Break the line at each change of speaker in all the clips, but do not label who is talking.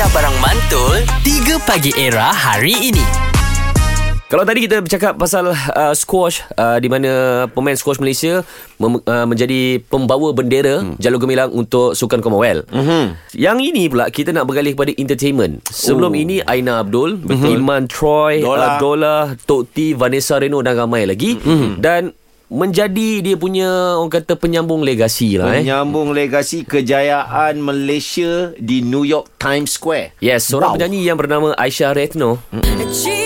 Aisyah Barang Mantul 3 Pagi Era hari ini
Kalau tadi kita bercakap pasal uh, squash uh, di mana pemain squash Malaysia mem- uh, menjadi pembawa bendera hmm. jalur gemilang untuk Sukan Commonwealth. Mm-hmm. Yang ini pula kita nak bergalih kepada entertainment. Sebelum oh. ini Aina Abdul, mm-hmm. Iman Troy, Dola, uh, Dola Tok T, Vanessa Reno dan ramai lagi. Mm-hmm. Dan menjadi dia punya orang kata penyambung legasi lah eh.
Penyambung legasi kejayaan Malaysia di New York Times Square.
Yes, seorang wow. penyanyi yang bernama Aisyah Retno. Mm-hmm.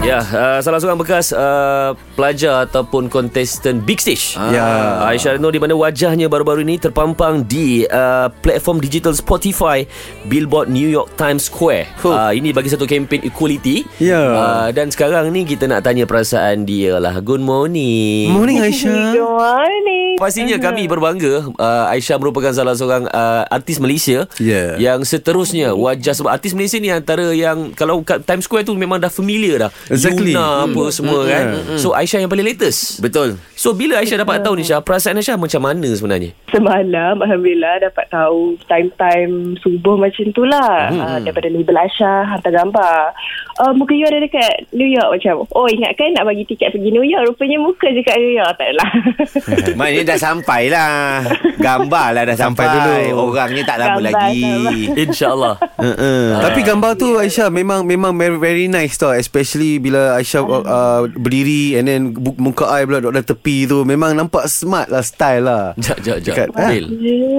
Ya, uh, salah seorang bekas uh, pelajar ataupun kontestan Big Stage. Ah. Ya, Aisyah Reno di mana wajahnya baru-baru ini terpampang di uh, platform digital Spotify, Billboard New York Times Square. Uh, ini bagi satu kempen equality. Ya. Uh, dan sekarang ni kita nak tanya perasaan dia lah. Good morning.
Morning Aisyah.
Good morning.
Pastinya kami berbangga uh, Aisyah merupakan salah seorang uh, artis Malaysia yeah. yang seterusnya wajah sebab artis Malaysia ni antara yang kalau kat Times Square tu memang dah familiar dah exactly. Yuna apa hmm. semua hmm. kan. Hmm. So Aisyah yang paling latest.
Betul.
So bila Aisyah dapat tahu ni Syah, perasaan Aisyah macam mana sebenarnya?
Semalam alhamdulillah dapat tahu time-time subuh macam tu lah. Hmm. Uh, daripada label Aisyah hantar gambar. Uh, muka you ada dekat New York macam. Oh ingatkan nak bagi tiket pergi New York. Rupanya muka je kat New York. Tak adalah.
Maknanya dah sampai lah. Gambar lah dah sampai, sampai dulu. Orangnya tak lama gambar, lagi.
InsyaAllah.
uh-uh. Tapi gambar tu Aisyah memang memang very, very nice tau. Especially bila Aisyah uh, berdiri and then muka I pula duduk dalam tepi tu memang nampak smart lah style lah.
Jap jap jap. Bil.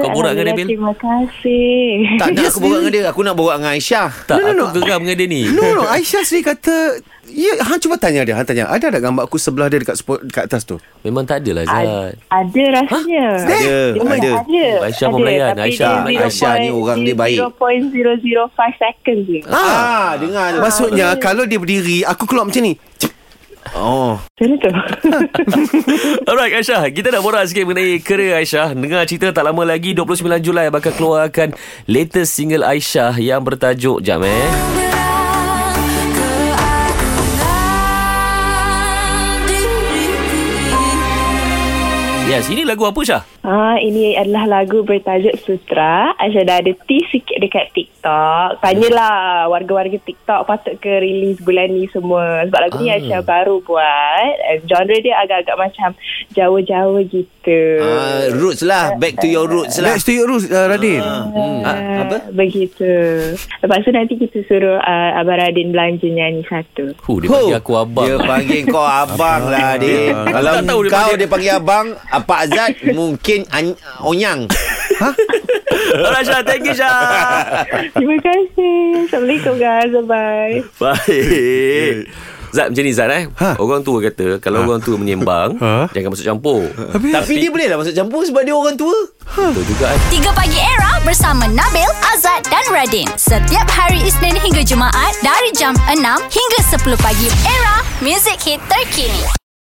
Kau borak dengan dia Bil?
Terima kasih.
Tak nak aku borak dengan dia. Aku nak borak dengan Aisyah.
Tak no, no, no. aku geram dengan dia ni.
No no Aisyah sendiri kata Ya, Han cuba tanya dia. Han tanya, ada tak gambar aku sebelah dia dekat spot, dekat atas tu?
Memang tak ada lah, Zat.
Ada rasanya.
Ha? Ada.
Oh, ada.
ada.
Aisyah pemelayan. Aisyah,
Aisyah ni orang dia baik.
0.005 second je.
Ah, ah dengar tu. Maksudnya, kalau dia berdiri, aku keluar macam ni.
Oh. Macam tu.
Alright Aisyah, kita nak borak sikit mengenai kerja Aisyah. Dengar cerita tak lama lagi 29 Julai bakal keluarkan latest single Aisyah yang bertajuk Jam eh. Yes, ini lagu apa Syah?
Ah, ini adalah lagu bertajuk Sutra. Aisyah dah ada T sikit dekat TikTok. Tanyalah warga-warga TikTok patut ke release bulan ni semua. Sebab lagu ah. ni Aisyah baru buat. Genre dia agak-agak macam jauh-jauh gitu.
Ah, roots lah. Back to your roots lah.
Back to your roots, uh, Radin.
Ah. Hmm. Ah, apa? Begitu. Lepas tu nanti kita suruh uh, Abang Radin belanja nyanyi satu.
Huh, dia panggil aku abang.
Dia panggil kau abang lah, dia. Kalau kau dia panggil abang, Pak Azad mungkin an- onyang.
Ha? Alright Syah. Thank you Syah.
Terima kasih. Assalamualaikum guys. Bye
Bye Zat macam ni Zat eh? Ha? Orang tua kata Kalau ha? orang tua menyembang ha? Jangan masuk campur.
Tapi, Tapi dia boleh lah masuk campur Sebab dia orang tua.
Ha? Betul juga eh? 3 Pagi Era Bersama Nabil Azad dan Radin. Setiap hari Isnin hingga Jumaat Dari jam 6 Hingga 10 pagi. Era Music Hit Terkini